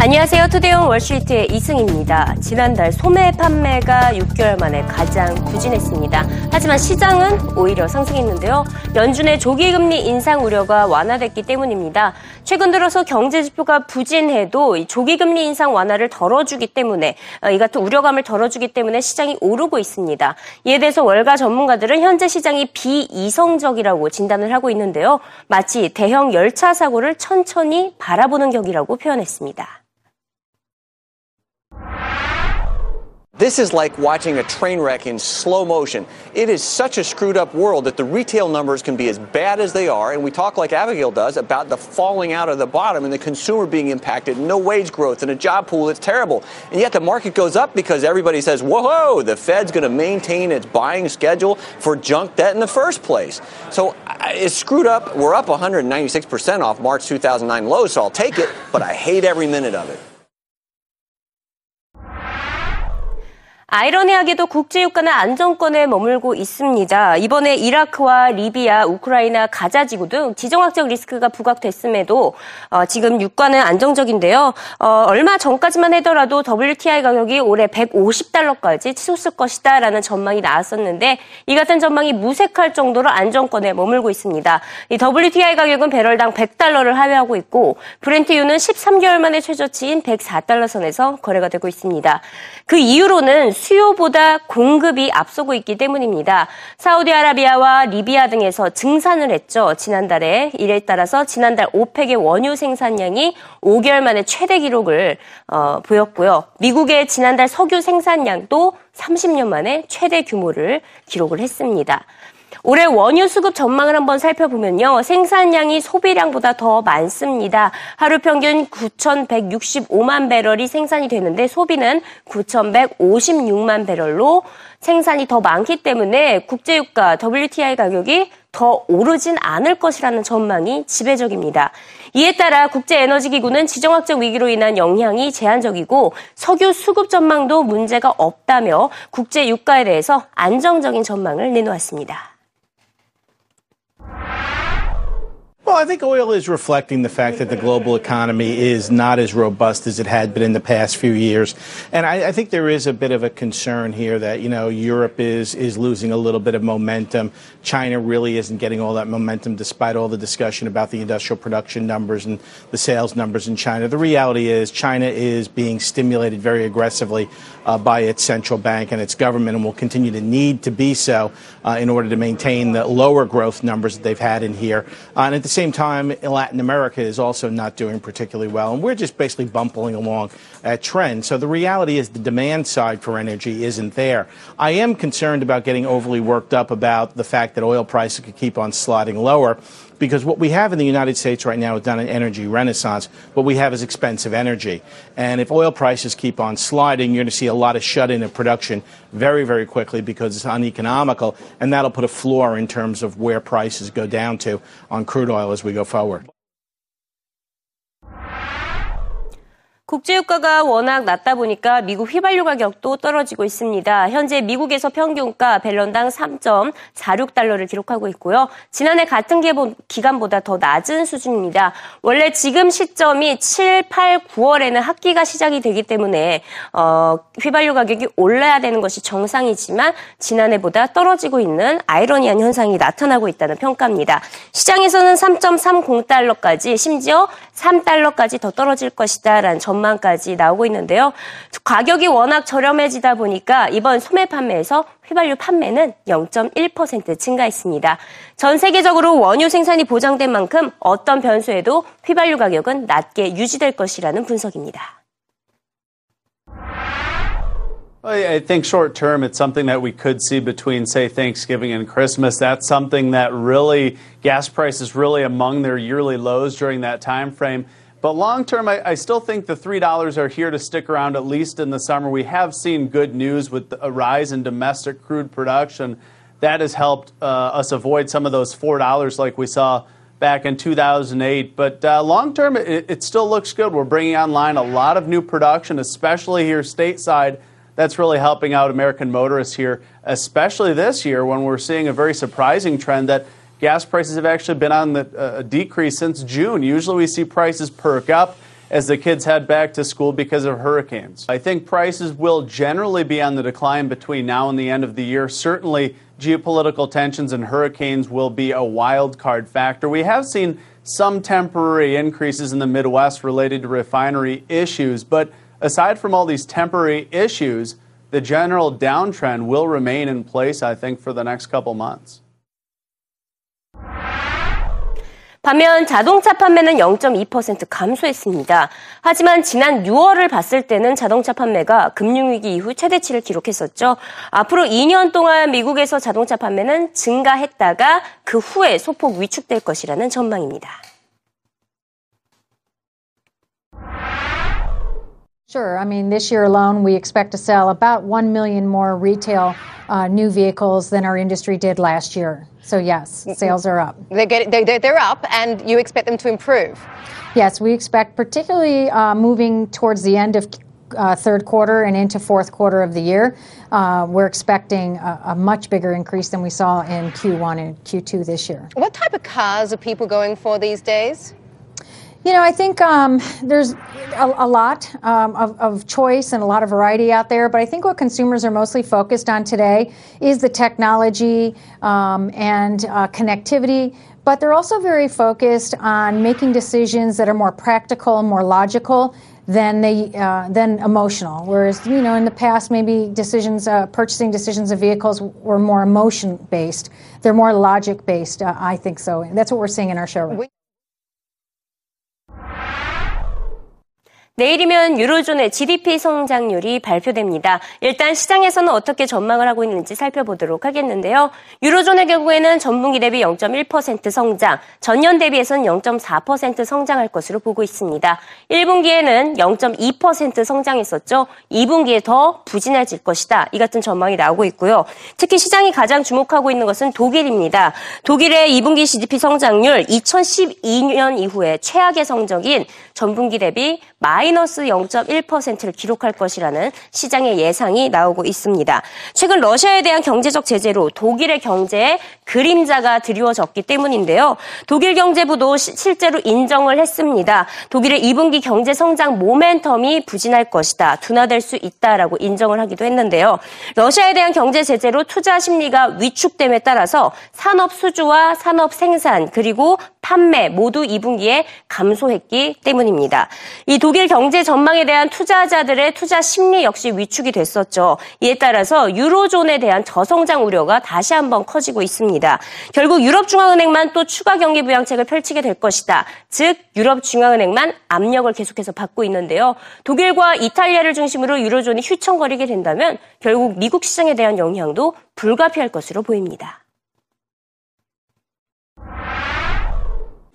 안녕하세요. 투데이온 월시트의 이승입니다. 지난달 소매 판매가 6개월 만에 가장 부진했습니다. 하지만 시장은 오히려 상승했는데요. 연준의 조기 금리 인상 우려가 완화됐기 때문입니다. 최근 들어서 경제 지표가 부진해도 조기 금리 인상 완화를 덜어주기 때문에 어, 이 같은 우려감을 덜어주기 때문에 시장이 오르고 있습니다. 이에 대해서 월가 전문가들은 현재 시장이 비이성적이라고 진단을 하고 있는데요. 마치 대형 열차 사고를 천천히 바라보는 격이라고 표현했습니다. This is like watching a train wreck in slow motion. It is such a screwed up world that the retail numbers can be as bad as they are, and we talk like Abigail does about the falling out of the bottom and the consumer being impacted, no wage growth and a job pool that's terrible. And yet the market goes up because everybody says, whoa, the Fed's going to maintain its buying schedule for junk debt in the first place. So it's screwed up. We're up 196% off March 2009 lows, so I'll take it, but I hate every minute of it. 아이러니하게도 국제유가는 안정권에 머물고 있습니다. 이번에 이라크와 리비아, 우크라이나, 가자 지구 등 지정학적 리스크가 부각됐음에도 어, 지금 유가는 안정적인데요. 어, 얼마 전까지만 하더라도 WTI 가격이 올해 150달러까지 치솟을 것이다라는 전망이 나왔었는데 이 같은 전망이 무색할 정도로 안정권에 머물고 있습니다. 이 WTI 가격은 배럴당 100달러를 하회하고 있고 브렌트유는 13개월 만에 최저치인 104달러 선에서 거래가 되고 있습니다. 그 이유로는 수요보다 공급이 앞서고 있기 때문입니다. 사우디아라비아와 리비아 등에서 증산을 했죠. 지난달에 이에 따라서 지난달 오펙의 원유 생산량이 5개월 만에 최대 기록을 어, 보였고요. 미국의 지난달 석유 생산량도 30년 만에 최대 규모를 기록을 했습니다. 올해 원유 수급 전망을 한번 살펴보면요. 생산량이 소비량보다 더 많습니다. 하루 평균 9,165만 배럴이 생산이 되는데 소비는 9,156만 배럴로 생산이 더 많기 때문에 국제유가 WTI 가격이 더 오르진 않을 것이라는 전망이 지배적입니다. 이에 따라 국제에너지기구는 지정학적 위기로 인한 영향이 제한적이고 석유 수급 전망도 문제가 없다며 국제유가에 대해서 안정적인 전망을 내놓았습니다. you well, I think oil is reflecting the fact that the global economy is not as robust as it had been in the past few years. And I, I, think there is a bit of a concern here that, you know, Europe is, is losing a little bit of momentum. China really isn't getting all that momentum despite all the discussion about the industrial production numbers and the sales numbers in China. The reality is China is being stimulated very aggressively uh, by its central bank and its government and will continue to need to be so uh, in order to maintain the lower growth numbers that they've had in here. Uh, and at the same time, Latin America is also not doing particularly well. And we're just basically bumping along at trend. So the reality is the demand side for energy isn't there. I am concerned about getting overly worked up about the fact that oil prices could keep on sliding lower because what we have in the United States right now is not an energy renaissance. What we have is expensive energy. And if oil prices keep on sliding, you're going to see a lot of shut in of production very, very quickly because it's uneconomical. And that'll put a floor in terms of where prices go down to on crude oil as we go forward. 국제유가가 워낙 낮다 보니까 미국 휘발유 가격도 떨어지고 있습니다. 현재 미국에서 평균가 밸런당 3.46달러를 기록하고 있고요. 지난해 같은 기간보다 더 낮은 수준입니다. 원래 지금 시점이 7, 8, 9월에는 학기가 시작이 되기 때문에 어, 휘발유 가격이 올라야 되는 것이 정상이지만 지난해보다 떨어지고 있는 아이러니한 현상이 나타나고 있다는 평가입니다. 시장에서는 3.30달러까지 심지어 3달러까지 더 떨어질 것이다라는 점 전망까지 나오고 있는데요. 가격이 워낙 저렴해지다 보니까 이번 소매 판매에서 휘발유 판매는 0.1% 증가했습니다. 전 세계적으로 원유 생산이 보장된 만큼 어떤 변수에도 휘발유 가격은 낮게 유지될 것이라는 분석입니다. I think short term, it's something that we could see between, say, Thanksgiving and Christmas. That's something that really, gas prices really among their yearly lows during that time frame. But long term, I, I, still think the $3 are here to stick around at least in the summer. We have seen good news with a rise in domestic crude production. That has helped uh, us avoid some of those $4 like we saw back in 2008. But uh, long term, it, it still looks good. We're bringing online a lot of new production, especially here stateside. That's really helping out American motorists here, especially this year when we're seeing a very surprising trend that gas prices have actually been on the uh, decrease since June. Usually we see prices perk up as the kids head back to school because of hurricanes. I think prices will generally be on the decline between now and the end of the year. Certainly, geopolitical tensions and hurricanes will be a wild card factor. We have seen some temporary increases in the Midwest related to refinery issues, but aside from all these temporary issues, the general downtrend will remain in place, I think, for the next couple months. 반면 자동차 판매는 0.2% 감소했습니다. 하지만 지난 6월을 봤을 때는 자동차 판매가 금융위기 이후 최대치를 기록했었죠. 앞으로 2년 동안 미국에서 자동차 판매는 증가했다가 그 후에 소폭 위축될 것이라는 전망입니다. Sure. I mean, this year alone, we expect to sell about 1 million more retail uh, new vehicles than our industry did last year. So, yes, sales are up. They're, getting, they're, they're up, and you expect them to improve. Yes, we expect, particularly uh, moving towards the end of uh, third quarter and into fourth quarter of the year, uh, we're expecting a, a, much bigger increase than we saw in Q1 and Q2 this year. What type of cars are people going for these days? You know, I think um, there's a, a lot um, of, of, choice and a lot of variety out there, but I think what consumers are mostly focused on today is the technology um, and uh, connectivity. But they're also very focused on making decisions that are more practical and more logical than they uh, than emotional. Whereas you know in the past maybe decisions, uh, purchasing decisions of vehicles were more emotion based. They're more logic based. Uh, I think so. That's what we're seeing in our showroom. 내일이면 유로존의 GDP 성장률이 발표됩니다. 일단 시장에서는 어떻게 전망을 하고 있는지 살펴보도록 하겠는데요. 유로존의 경우에는 전분기 대비 0.1% 성장, 전년 대비해서는 0.4% 성장할 것으로 보고 있습니다. 1분기에는 0.2% 성장했었죠. 2분기에 더 부진해질 것이다. 이 같은 전망이 나오고 있고요. 특히 시장이 가장 주목하고 있는 것은 독일입니다. 독일의 2분기 GDP 성장률 2012년 이후에 최악의 성적인 전분기 대비 마이너스 0.1%를 기록할 것이라는 시장의 예상이 나오고 있습니다. 최근 러시아에 대한 경제적 제재로 독일의 경제에 그림자가 드리워졌기 때문인데요. 독일 경제부도 시, 실제로 인정을 했습니다. 독일의 2분기 경제 성장 모멘텀이 부진할 것이다. 둔화될 수 있다라고 인정을 하기도 했는데요. 러시아에 대한 경제 제재로 투자 심리가 위축됨에 따라서 산업 수주와 산업 생산 그리고 판매 모두 2분기에 감소했기 때문입니다. 이 독일 경제 전망에 대한 투자자들의 투자 심리 역시 위축이 됐었죠. 이에 따라서 유로존에 대한 저성장 우려가 다시 한번 커지고 있습니다. 결국 유럽중앙은행만 또 추가 경기 부양책을 펼치게 될 것이다. 즉 유럽중앙은행만 압력을 계속해서 받고 있는데요. 독일과 이탈리아를 중심으로 유로존이 휘청거리게 된다면 결국 미국 시장에 대한 영향도 불가피할 것으로 보입니다.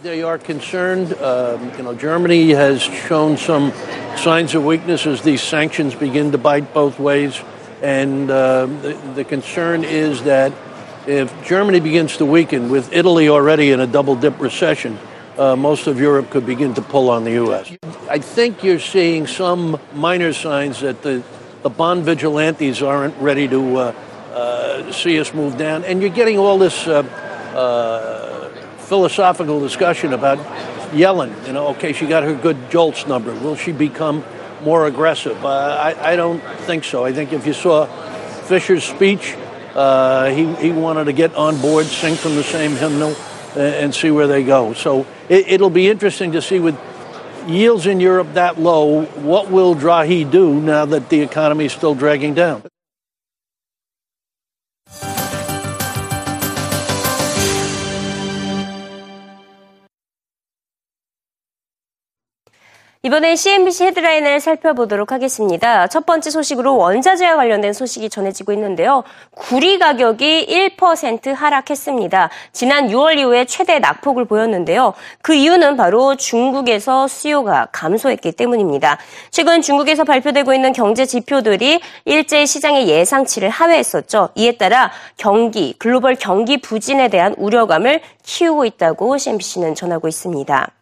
They are concerned. Um, you know, Germany has shown some signs of weakness as these sanctions begin to bite both ways. And uh, the, the, concern is that if Germany begins to weaken, with Italy already in a double dip recession, uh, most of Europe could begin to pull on the U.S. I think you're seeing some minor signs that the, the bond vigilantes aren't ready to uh, uh see us move down. And you're getting all this uh, uh, philosophical discussion about Yellen. You know, okay, she got her good JOLTS number. Will she become more aggressive? Uh, I, I, don't think so. I think if you saw Fisher's speech, uh, he, he wanted to get on board, sing from the same hymnal, and, see where they go. So it, will be interesting to see with yields in Europe that low, what will Drahi do now that the economy is still dragging down? 이번엔 CNBC 헤드라인을 살펴보도록 하겠습니다. 첫 번째 소식으로 원자재와 관련된 소식이 전해지고 있는데요. 구리 가격이 1% 하락했습니다. 지난 6월 이후에 최대 낙폭을 보였는데요. 그 이유는 바로 중국에서 수요가 감소했기 때문입니다. 최근 중국에서 발표되고 있는 경제 지표들이 일제 시장의 예상치를 하회했었죠. 이에 따라 경기, 글로벌 경기 부진에 대한 우려감을 키우고 있다고 CNBC는 전하고 있습니다.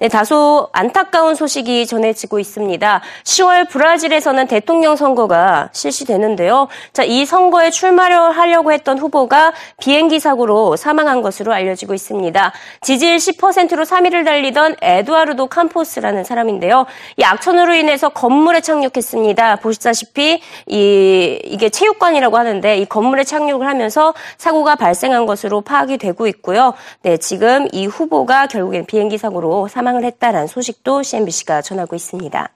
네, 다소 안타까운 소식이 전해지고 있습니다. 10월 브라질에서는 대통령 선거가 실시되는데요. 자, 이 선거에 출마를 하려고 했던 후보가 비행기 사고로 사망한 것으로 알려지고 있습니다. 지지율 10%로 3위를 달리던 에두아르도 캄포스라는 사람인데요. 이 악천후로 인해서 건물에 착륙했습니다. 보시다시피 이 이게 체육관이라고 하는데 이 건물에 착륙을 하면서 사고가 발생한 것으로 파악이 되고 있고요. 네, 지금 이 후보가 결국엔 비행기 사고로 사망 사망을 했다라는 소식도 CNBC가 전하고 있습니다.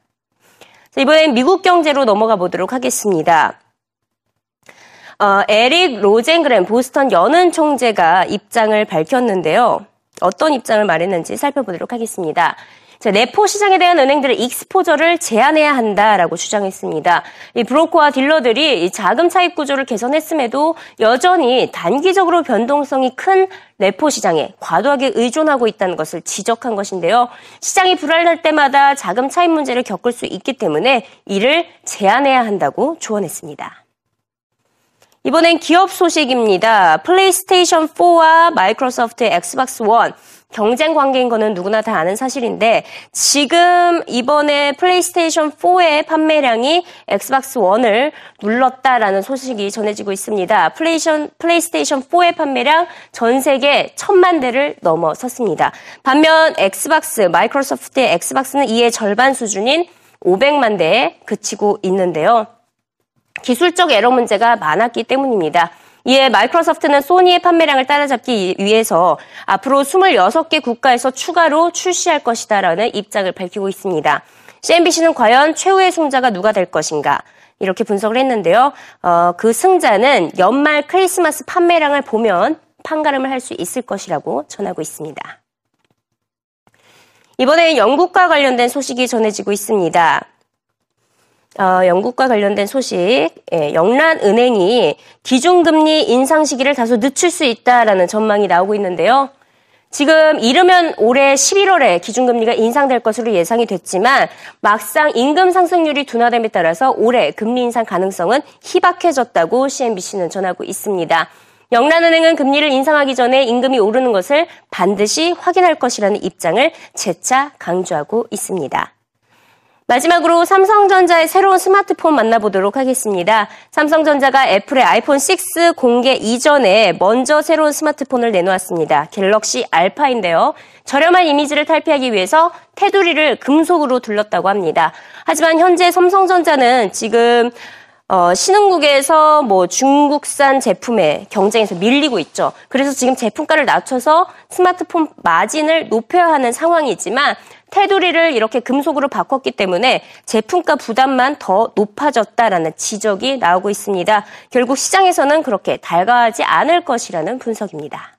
이번엔 미국 경제로 넘어가 보도록 하겠습니다. 어, 에릭 로젠그램 보스턴 연은 총재가 입장을 밝혔는데요. 어떤 입장을 말했는지 살펴보도록 하겠습니다. 자, 내포 시장에 대한 은행들의 익스포저를 제한해야 한다라고 주장했습니다. 이 브로커와 딜러들이 이 자금 차입 구조를 개선했음에도 여전히 단기적으로 변동성이 큰 레포 시장에 과도하게 의존하고 있다는 것을 지적한 것인데요. 시장이 불안할 때마다 자금 차입 문제를 겪을 수 있기 때문에 이를 제한해야 한다고 조언했습니다. 이번엔 기업 소식입니다. 플레이스테이션 4와 마이크로소프트의 엑스박스 1 경쟁 관계인 거는 누구나 다 아는 사실인데 지금 이번에 플레이스테이션 4의 판매량이 엑스박스 1을 눌렀다라는 소식이 전해지고 있습니다. 플레이션, 플레이스테이션 4의 판매량 전 세계 천만 대를 넘어섰습니다. 반면 엑스박스, 마이크로소프트의 엑스박스는 이의 절반 수준인 500만 대에 그치고 있는데요. 기술적 에러 문제가 많았기 때문입니다. 이에 마이크로소프트는 소니의 판매량을 따라잡기 위해서 앞으로 26개 국가에서 추가로 출시할 것이다라는 입장을 밝히고 있습니다. CNBC는 과연 최후의 승자가 누가 될 것인가? 이렇게 분석을 했는데요. 어, 그 승자는 연말 크리스마스 판매량을 보면 판가름을 할 수 있을 것이라고 전하고 있습니다. 이번에 영국과 관련된 소식이 전해지고 있습니다. 어, 영국과 관련된 소식, 예, 영란은행이 기준금리 인상 시기를 다소 늦출 수 있다라는 전망이 나오고 있는데요. 지금 이르면 올해 11월에 기준금리가 인상될 것으로 예상이 됐지만 막상 임금 상승률이 둔화됨에 따라서 올해 금리 인상 가능성은 희박해졌다고 CNBC는 전하고 있습니다. 영란은행은 금리를 인상하기 전에 임금이 오르는 것을 반드시 확인할 것이라는 입장을 재차 강조하고 있습니다. 마지막으로 삼성전자의 새로운 스마트폰 만나보도록 하겠습니다. 삼성전자가 애플의 아이폰 6 공개 이전에 먼저 새로운 스마트폰을 내놓았습니다. 갤럭시 알파인데요. 저렴한 이미지를 탈피하기 위해서 테두리를 금속으로 둘렀다고 합니다. 하지만 현재 삼성전자는 지금 어, 신흥국에서 뭐 중국산 제품에 경쟁에서 밀리고 있죠. 그래서 지금 제품가를 낮춰서 스마트폰 마진을 높여야 하는 상황이지만 테두리를 이렇게 금속으로 바꿨기 때문에 제품가 부담만 더 높아졌다라는 지적이 나오고 있습니다. 결국 시장에서는 그렇게 달가하지 않을 것이라는 분석입니다.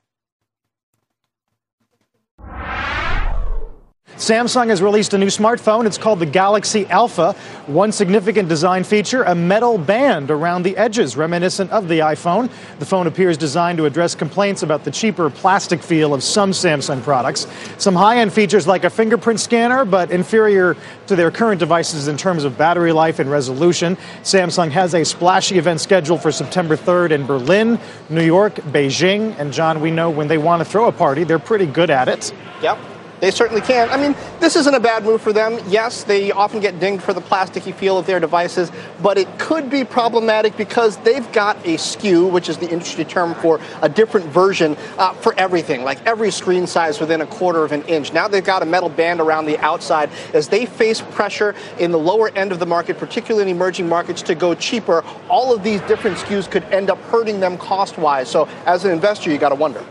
Samsung has released a new smartphone. It's called the Galaxy Alpha. One significant design feature, a metal band around the edges, reminiscent of the iPhone. The phone appears designed to address complaints about the cheaper plastic feel of some Samsung products. Some high end features like a fingerprint scanner, but inferior to their current devices in terms of battery life and resolution. Samsung has a splashy event scheduled for September 3rd in Berlin, New York, Beijing. And John, we know when they want to throw a party, they're pretty good at it. Yep. They certainly can. I mean, this isn't a bad move for them. Yes, they often get dinged for the plasticky feel of their devices, but it could be problematic because they've got a SKU, which is the industry term for a different version uh, for everything, like every screen size within a quarter of an inch. Now they've got a metal band around the outside as they face pressure in the lower end of the market, particularly in emerging markets, to go cheaper. All of these different SKUs could end up hurting them cost wise. So as an investor, you got to wonder.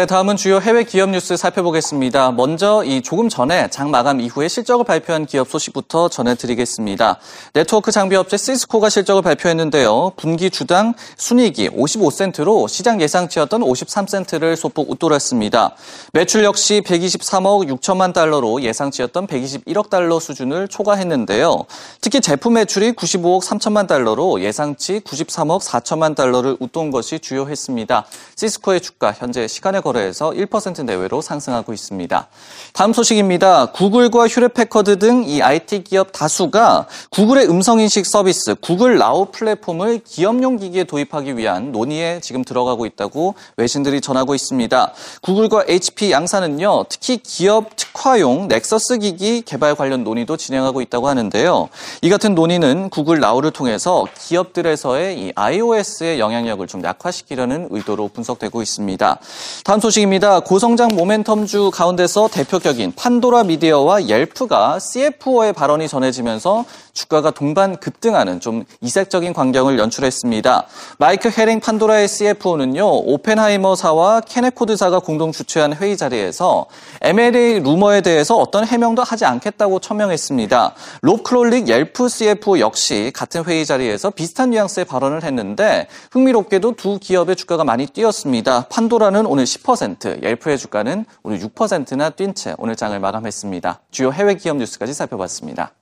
네, 다음은 주요 해외 기업 뉴스 살펴보겠습니다. 먼저 이 조금 전에 장 마감 이후에 실적을 발표한 기업 소식부터 전해드리겠습니다. 네트워크 장비업체 시스코가 실적을 발표했는데요. 분기 주당 순이익이 55센트로 시장 예상치였던 53센트를 소폭 웃돌았습니다. 매출 역시 123억 6천만 달러로 예상치였던 121억 달러 수준을 초과했는데요. 특히 제품 매출이 95억 3천만 달러로 예상치 93억 4천만 달러를 웃돈 것이 주요했습니다. 시스코의 주가 현재 시간의 거래에서 1% 내외로 상승하고 있습니다. 다음 소식입니다. 구글과 휴렛패커드 등 이 IT 기업 다수가 구글의 음성인식 서비스 구글 나우 플랫폼을 기업용 기기에 도입하기 위한 논의에 지금 들어가고 있다고 외신들이 전하고 있습니다. 구글과 HP 양사는요, 특히 기업 특화용 넥서스 기기 개발 관련 논의도 진행하고 있다고 하는데요. 이 같은 논의는 구글 나우를 통해서 기업들에서의 이 iOS의 영향력을 좀 약화시키려는 의도로 분석되고 있습니다. 다음 소식입니다. 고성장 모멘텀주 가운데서 대표격인 판도라 미디어와 옐프가 CFO의 발언이 전해지면서 주가가 동반 급등하는 좀 이색적인 광경을 연출했습니다. 마이크 헤링 판도라의 CFO는요, 오펜하이머사와 캐너코드사가 공동 주최한 회의 자리에서 M&A 루머에 대해서 어떤 해명도 하지 않겠다고 천명했습니다. 롭 클롤릭 옐프 CFO 역시 같은 회의 자리에서 비슷한 뉘앙스의 발언을 했는데 흥미롭게도 두 기업의 주가가 많이 뛰었습니다. 판도라는 오늘 10%, 옐프의 주가는 오늘 6%나 뛴 채 오늘 장을 마감했습니다. 주요 해외 기업 뉴스까지 살펴봤습니다.